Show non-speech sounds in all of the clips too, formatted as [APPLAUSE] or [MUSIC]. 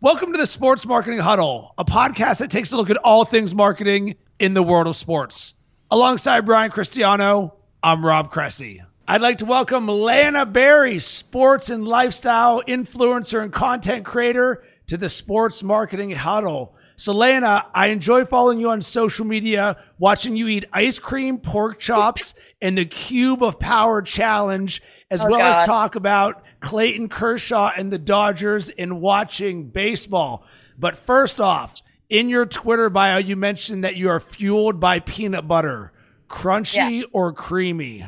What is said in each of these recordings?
Welcome to the Sports Marketing Huddle, a podcast that takes a look at all things marketing in the world of sports. Alongside Brian Cristiano, I'm Rob Cressy. I'd like to welcome Lana Berry, sports and lifestyle influencer and content creator, to the Sports Marketing Huddle. So, Lana, I enjoy following you on social media, watching you eat ice cream, pork chops, and the Cube of Power Challenge, as Oh, well God. as talk about Clayton Kershaw and the Dodgers and watching baseball. But first off, in your Twitter bio, you mentioned that you are fueled by peanut butter. Crunchy or creamy?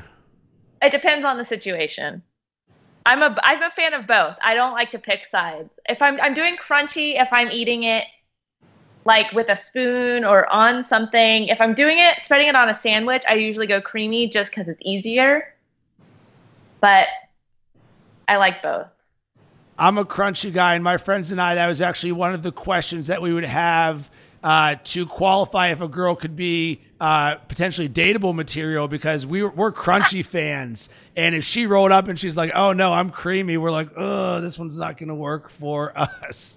It depends on the situation. I'm a I'm a fan of both. I don't like to pick sides. If I'm I'm doing crunchy, if I'm eating it like with a spoon or on something, if I'm doing it spreading it on a sandwich, I usually go creamy just cuz it's easier. But I like both. I'm a crunchy guy, and my friends and I, that was actually one of the questions that we would have uh, to qualify if a girl could be uh, potentially dateable material because we were, we're crunchy [LAUGHS] fans. And if she rolled up and she's like, oh no, I'm creamy, we're like, oh, this one's not going to work for [LAUGHS] us.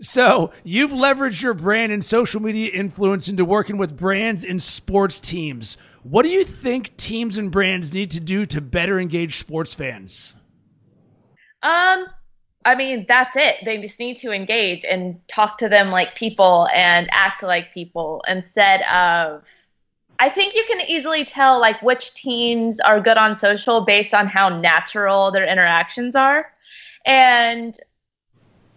So you've leveraged your brand and social media influence into working with brands and sports teams. What do you think teams and brands need to do to better engage sports fans? Um, I mean, that's it. They just need to engage and talk to them like people and act like people instead of. I think you can easily tell like which teams are good on social based on how natural their interactions are, and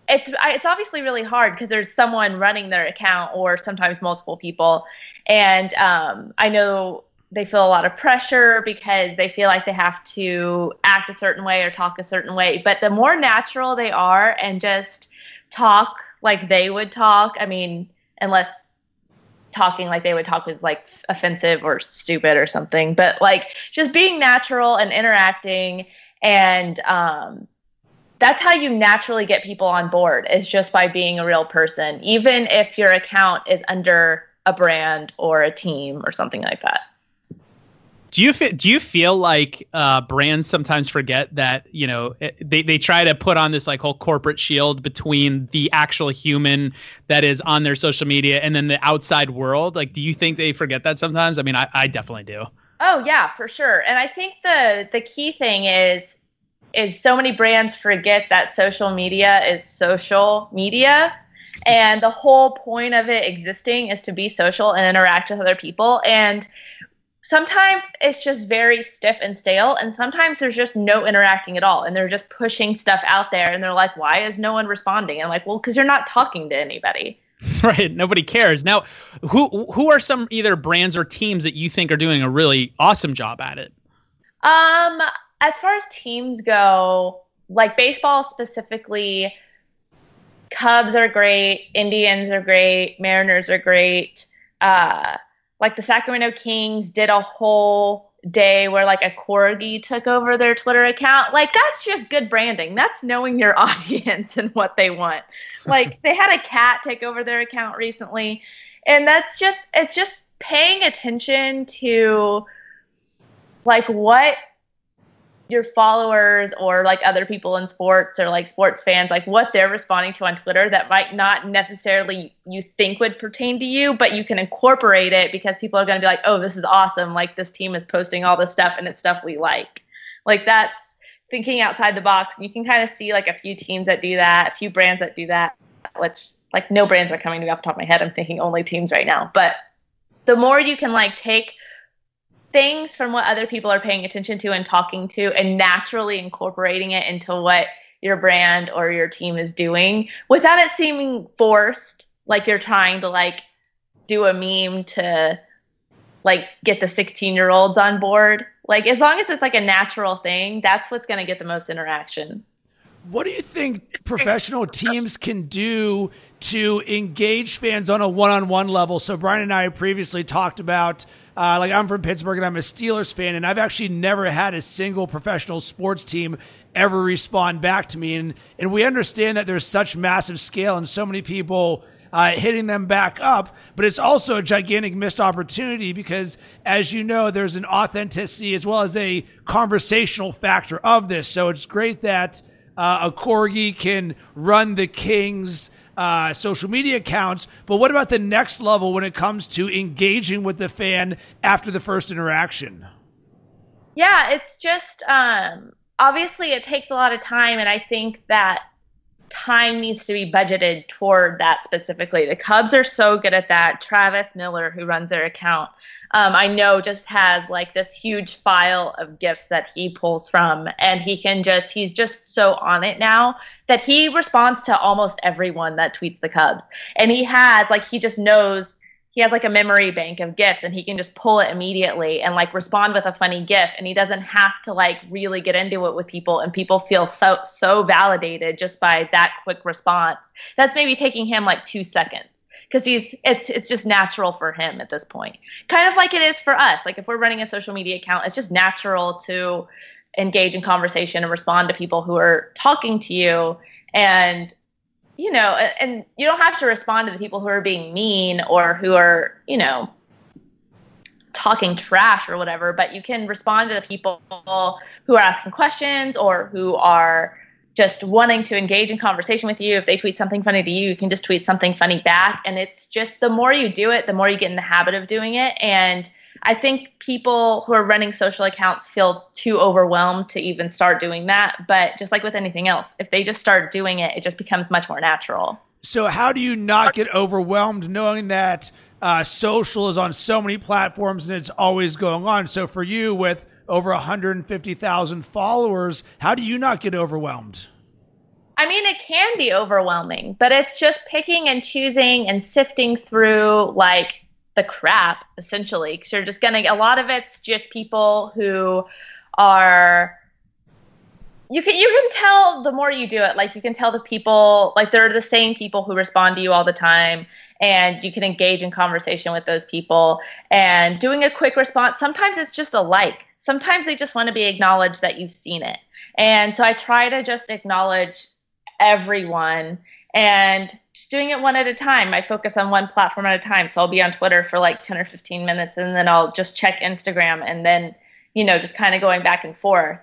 it's it's obviously really hard because there's someone running their account or sometimes multiple people, and um, I know they feel a lot of pressure because they feel like they have to act a certain way or talk a certain way. But the more natural they are and just talk like they would talk, I mean, unless talking like they would talk was like offensive or stupid or something, but like just being natural and interacting and um that's how you naturally get people on board is just by being a real person, even if your account is under a brand or a team or something like that. Do you fe- do you feel like uh, brands sometimes forget that you know they they try to put on this like whole corporate shield between the actual human that is on their social media and then the outside world? Like, do you think they forget that sometimes? I mean, I, I definitely do. Oh yeah, for sure. And I think the the key thing is is so many brands forget that social media is social media and the whole point of it existing is to be social and interact with other people and sometimes it's just very stiff and stale and sometimes there's just no interacting at all and they're just pushing stuff out there and they're like why is no one responding and I'm like well cuz you're not talking to anybody [LAUGHS] Right. Nobody cares. Now, who who are some either brands or teams that you think are doing a really awesome job at it? Um, as far as teams go, like baseball specifically, Cubs are great, Indians are great, Mariners are great. Uh, like the Sacramento Kings did a whole day where like a corgi took over their Twitter account. Like that's just good branding. That's knowing your [LAUGHS] audience and what they want. Like [LAUGHS] they had a cat take over their account recently, and that's just it's just paying attention to like what your followers or like other people in sports or like sports fans like what they're responding to on Twitter that might not necessarily you think would pertain to you but you can incorporate it because people are going to be like oh this is awesome. Like this team is posting all this stuff and it's stuff we like. Like that's thinking outside the box. You can kind of see like a few teams that do that a few brands that do that which like no brands are coming to me off the top of my head. I'm thinking only teams right now. But the more you can like take things from what other people are paying attention to and talking to and naturally incorporating it into what your brand or your team is doing without it seeming forced like you're trying to like do a meme to like get the 16 year olds on board like as long as it's like a natural thing that's what's going to get the most interaction What do you think professional teams can do to engage fans on a one-on-one level? So Brian and I previously talked about, uh, like I'm from Pittsburgh and I'm a Steelers fan, and I've actually never had a single professional sports team ever respond back to me, and and we understand that there's such massive scale and so many people. Uh, hitting them back up, but it's also a gigantic missed opportunity because, as you know, there's an authenticity as well as a conversational factor of this. So it's great that uh, a corgi can run the Kings. Uh, social media accounts, but what about the next level when it comes to engaging with the fan after the first interaction? Yeah, it's just um, obviously it takes a lot of time, and I think that time needs to be budgeted toward that specifically. The Cubs are so good at that. Travis Miller, who runs their account, um, I know just has like this huge file of gifs that he pulls from, and he can just, he's just so on it now that he responds to almost everyone that tweets the Cubs. And he has, like, he just knows he has like a memory bank of gifs and he can just pull it immediately and like respond with a funny gif and he doesn't have to like really get into it with people and people feel so so validated just by that quick response. That's maybe taking him like two seconds because he's it's it's just natural for him at this point. Kind of like it is for us. Like if we're running a social media account it's just natural to engage in conversation and respond to people who are talking to you. And you know, and you don't have to respond to the people who are being mean or who are, you know, talking trash or whatever, but you can respond to the people who are asking questions or who are just wanting to engage in conversation with you. If they tweet something funny to you, you can just tweet something funny back. And it's just the more you do it, the more you get in the habit of doing it. And I think people who are running social accounts feel too overwhelmed to even start doing that. But just like with anything else, if they just start doing it, it just becomes much more natural. So, how do you not get overwhelmed knowing that uh, social is on so many platforms and it's always going on? So, for you, with over 150,000 followers, how do you not get overwhelmed? I mean, it can be overwhelming, but it's just picking and choosing and sifting through like the crap essentially because you're just gonna a lot of it's just people who are you can you can tell the more you do it like you can tell the people like they're the same people who respond to you all the time and you can engage in conversation with those people and doing a quick response sometimes it's just a like sometimes they just want to be acknowledged that you've seen it and so i try to just acknowledge everyone and just doing it one at a time. I focus on one platform at a time. So I'll be on Twitter for like 10 or 15 minutes and then I'll just check Instagram and then, you know, just kind of going back and forth.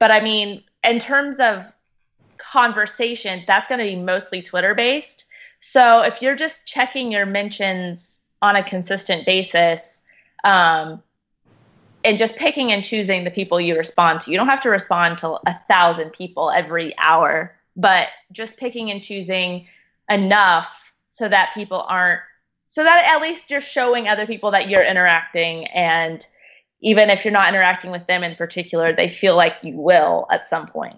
But I mean, in terms of conversation, that's going to be mostly Twitter based. So if you're just checking your mentions on a consistent basis, um, and just picking and choosing the people you respond to, you don't have to respond to a thousand people every hour, but just picking and choosing enough so that people aren't so that at least you're showing other people that you're interacting. And even if you're not interacting with them in particular they feel like you will at some point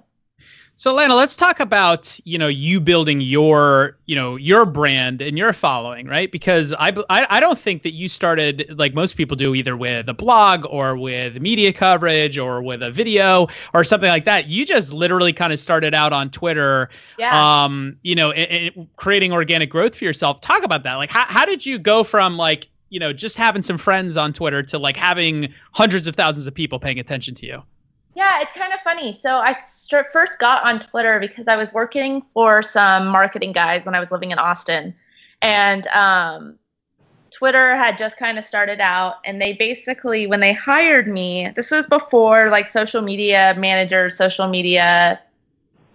so Lana, let's talk about you know you building your you know your brand and your following, right? Because I, I I don't think that you started like most people do either with a blog or with media coverage or with a video or something like that. You just literally kind of started out on Twitter, yeah. um, you know, it, it, creating organic growth for yourself. Talk about that. Like, how how did you go from like you know just having some friends on Twitter to like having hundreds of thousands of people paying attention to you? Yeah, it's kind of funny. So I st- first got on Twitter because I was working for some marketing guys when I was living in Austin, and um, Twitter had just kind of started out, and they basically when they hired me, this was before like social media managers, social media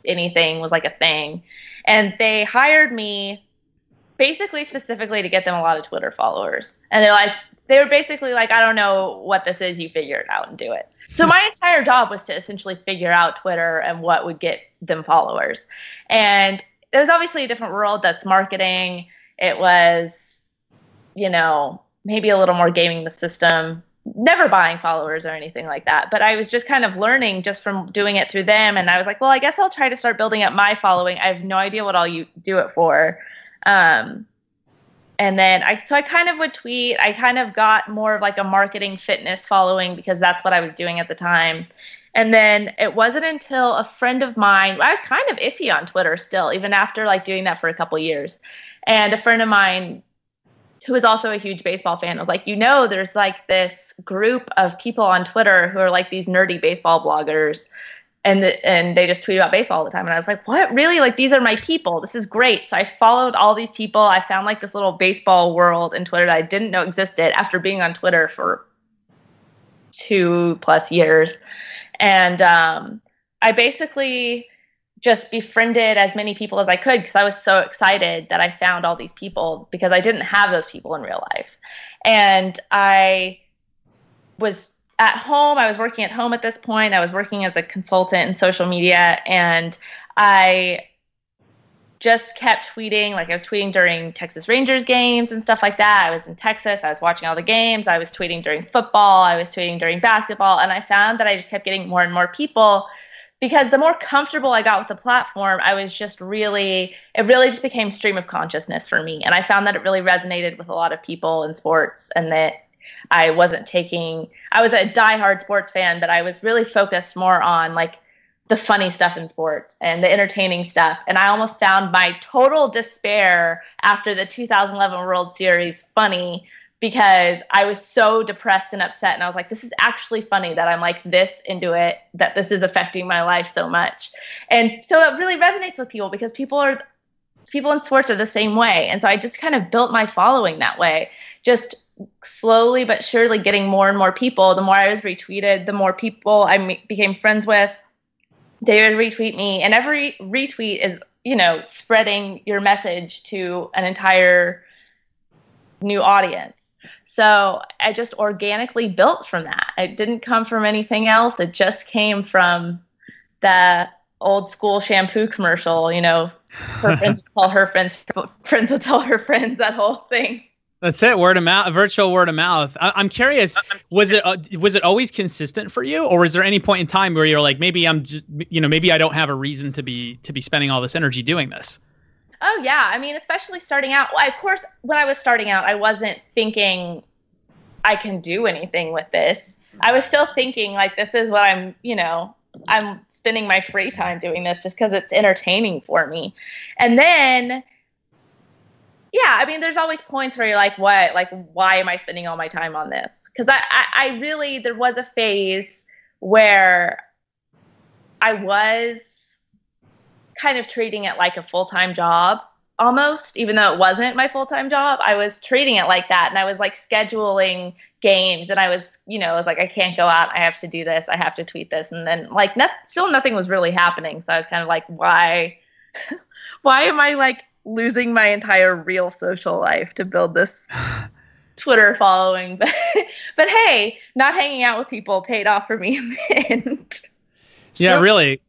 anything was like a thing, and they hired me basically specifically to get them a lot of Twitter followers, and they're like they were basically like, I don't know what this is, you figure it out and do it. So my entire job was to essentially figure out Twitter and what would get them followers. And it was obviously a different world that's marketing. It was, you know, maybe a little more gaming the system, never buying followers or anything like that. But I was just kind of learning just from doing it through them. And I was like, well, I guess I'll try to start building up my following. I have no idea what I'll do it for. Um, and then I so I kind of would tweet. I kind of got more of like a marketing fitness following because that's what I was doing at the time. And then it wasn't until a friend of mine, I was kind of iffy on Twitter still, even after like doing that for a couple years. And a friend of mine who was also a huge baseball fan was like, you know, there's like this group of people on Twitter who are like these nerdy baseball bloggers and the, and they just tweet about baseball all the time. And i was like what? Really? Like these are my people. This is great. So i followed all these people. I found like this little baseball world in twitter that i didn't know existed after being on twitter for two plus years. And um, i basically just befriended as many people as I could because I was so excited that I found all these people because I didn't have those people in real life. And I was at home. I was working at home at this point. I was working as a consultant in social media and I just kept tweeting. Like I was tweeting during Texas Rangers games and stuff like that. I was in Texas. I was watching all the games. I was tweeting during football. I was tweeting during basketball. And I found that I just kept getting more and more people because the more comfortable I got with the platform, I was just really, it really just became stream of consciousness for me. And I found that it really resonated with a lot of people in sports and that I wasn't taking, I was a diehard sports fan, but I was really focused more on like the funny stuff in sports and the entertaining stuff. And I almost found my total despair after the 2011 World Series funny because I was so depressed and upset. And I was like, this is actually funny that I'm like this into it, that this is affecting my life so much. And so it really resonates with people because people are, people in sports are the same way. And so I just kind of built my following that way, just slowly but surely getting more and more people. The more I was retweeted, the more people I became friends with. They would retweet me, and every retweet is, you know, spreading your message to an entire new audience. So I just organically built from that. It didn't come from anything else. It just came from the old school shampoo commercial, you know, her friends would [LAUGHS] tell her friends, friends would tell her friends, that whole thing. That's it. Word of mouth, virtual word of mouth. I, am curious. Was it uh, was it always consistent for you, or was there any point in time where you're like, maybe I'm just, you know, maybe I don't have a reason to be to be spending all this energy doing this? Oh yeah, I mean, especially starting out. Well, of course, when I was starting out, I wasn't thinking I can do anything with this. I was still thinking like this is what I'm, you know, I'm spending my free time doing this just because it's entertaining for me. And then yeah, I mean, there's always points where you're like, what? Like, why am I spending all my time on this? Because I, I, I really, there was a phase where I was kind of treating it like a full time job almost, even though it wasn't my full time job. I was treating it like that. And I was like scheduling games and I was, you know, I was like, I can't go out. I have to do this. I have to tweet this. And then like, no, still nothing was really happening. So I was kind of like, why, [LAUGHS] why am I like losing my entire real social life to build this [SIGHS] Twitter following? But, [LAUGHS] but hey, not hanging out with people paid off for me in the end. [LAUGHS] Yeah, so, really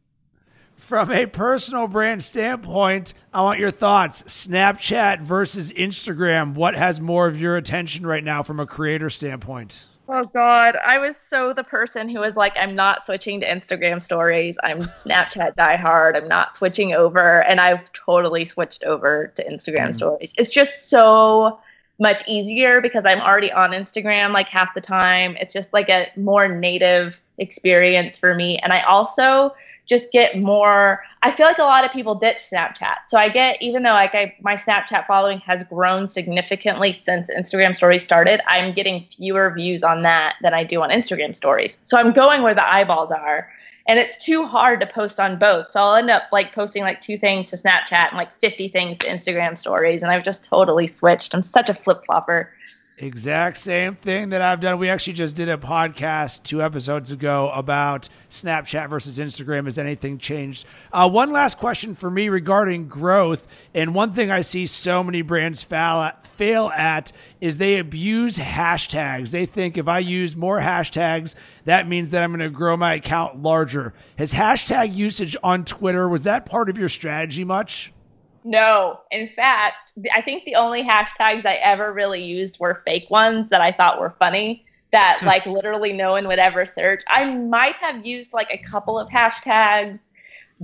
from a personal brand standpoint, I want your thoughts. Snapchat versus Instagram. What has more of your attention right now from a creator standpoint? Oh God, I was so the person who was like, I'm not switching to Instagram stories. I'm Snapchat diehard. I'm not switching over, and I've totally switched over to Instagram mm. stories. It's just so much easier because I'm already on Instagram like half the time. It's just like a more native experience for me, and I also just get more I feel like a lot of people ditch Snapchat. So I get even though like I my Snapchat following has grown significantly since Instagram stories started, I'm getting fewer views on that than I do on Instagram stories. So I'm going where the eyeballs are. And it's too hard to post on both. So I'll end up like posting like two things to Snapchat and like 50 things to Instagram stories. And I've just totally switched. I'm such a flip flopper. Exact same thing that I've done. We actually just did a podcast two episodes ago about Snapchat versus Instagram. Has anything changed? Uh, one last question for me regarding growth. And one thing I see so many brands fail at, fail at is they abuse hashtags. They think if I use more hashtags, that means that I'm going to grow my account larger. Has hashtag usage on Twitter, was that part of your strategy much? No. In fact, I think the only hashtags I ever really used were fake ones that I thought were funny that hmm. like literally no one would ever search. I might have used like a couple of hashtags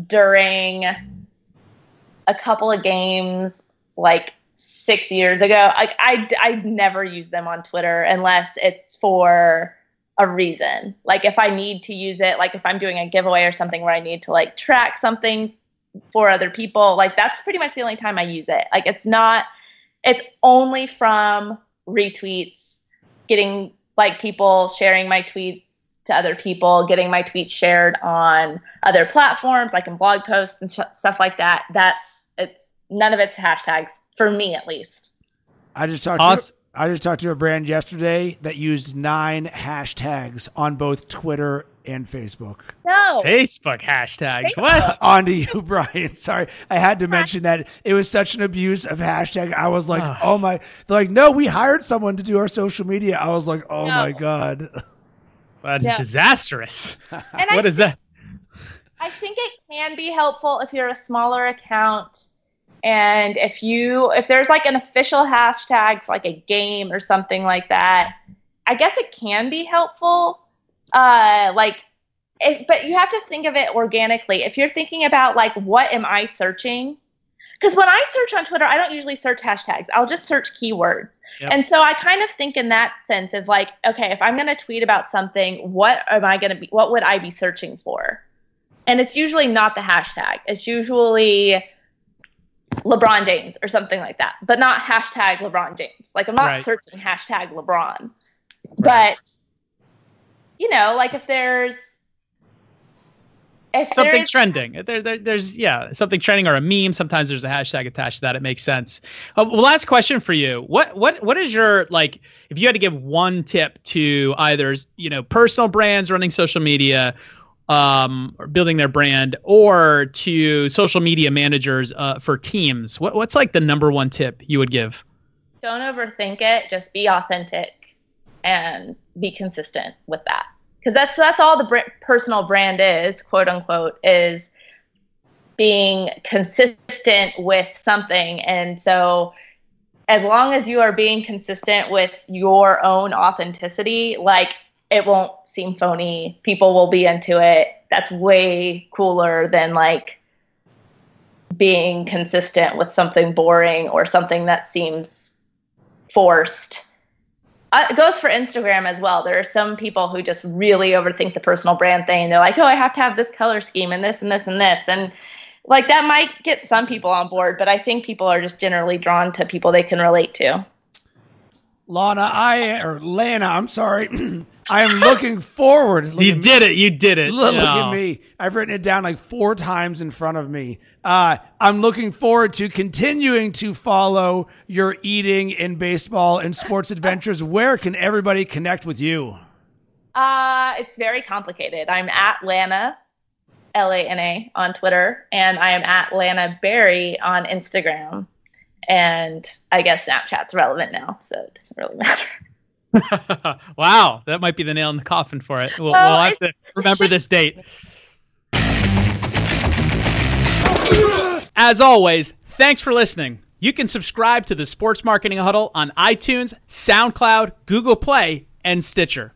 during a couple of games like six years ago. Like I, I never use them on Twitter unless it's for a reason. Like if I need to use it, like if I'm doing a giveaway or something where I need to like track something for other people. Like that's pretty much the only time I use it. Like it's not it's only from retweets, getting like people sharing my tweets to other people, getting my tweets shared on other platforms like in blog posts and sh- stuff like that. That's it's none of it's hashtags for me at least. I just talked awesome. to I just talked to a brand yesterday that used nine hashtags on both Twitter and Facebook. No. Facebook hashtags. What? On to you, [LAUGHS] Brian. Sorry, I had to mention that it was such an abuse of hashtag. I was like, Ah. oh my. They're like, no, we hired someone to do our social media. I was like, oh No. my god. That's Yeah. disastrous. And What I is that? I think it can be helpful if you're a smaller account and if you if there's like an official hashtag for like a game or something like that, I guess it can be helpful. Uh like but you have to think of it organically. If you're thinking about like what am I searching? Because when I search on Twitter, I don't usually search hashtags. I'll just search keywords. Yep. And so I kind of think in that sense of like, okay, if I'm going to tweet about something, what am I going to be, what would I be searching for? And it's usually not the hashtag. It's usually LeBron James or something like that, but not hashtag LeBron James. Like I'm not Right. searching hashtag LeBron. But, you know, like if there's, if something there's, trending. There, there, there's yeah, something trending or a meme. Sometimes there's a hashtag attached to that. It makes sense. Uh, well, last question for you. What what what is your like? If you had to give one tip to either you know personal brands running social media, um, or building their brand, or to social media managers uh, for teams, what what's like the number one tip you would give? don't overthink it just be authentic and be consistent with that. Because that's that's all the br- personal brand is quote unquote is being consistent with something. And so as long as you are being consistent with your own authenticity like it won't seem phony. People will be into it. That's way cooler than like being consistent with something boring or something that seems forced. Uh, it goes for Instagram as well. There are some people who just really overthink the personal brand thing. They're like, oh, I have to have this color scheme and this and this and this. And like that might get some people on board, but I think people are just generally drawn to people they can relate to. Lana, I or Lana, I'm sorry. [CLEARS THROAT] [LAUGHS] I am looking forward. Look you at me. did it. You did it. Look, look at me. I've written it down like four times in front of me. Uh, I'm looking forward to continuing to follow your eating in baseball and sports adventures. Where can everybody connect with you? Uh, it's very complicated. I'm at Lana, L A N A, on Twitter, and I am at Lana Berry on Instagram. And I guess Snapchat's relevant now, so it doesn't really [LAUGHS] matter. [LAUGHS] wow, that might be the nail in the coffin for it. We'll, Well, we'll have to remember this date. As always, thanks for listening. You can subscribe to the Sports Marketing Huddle on iTunes, SoundCloud, Google Play, and Stitcher.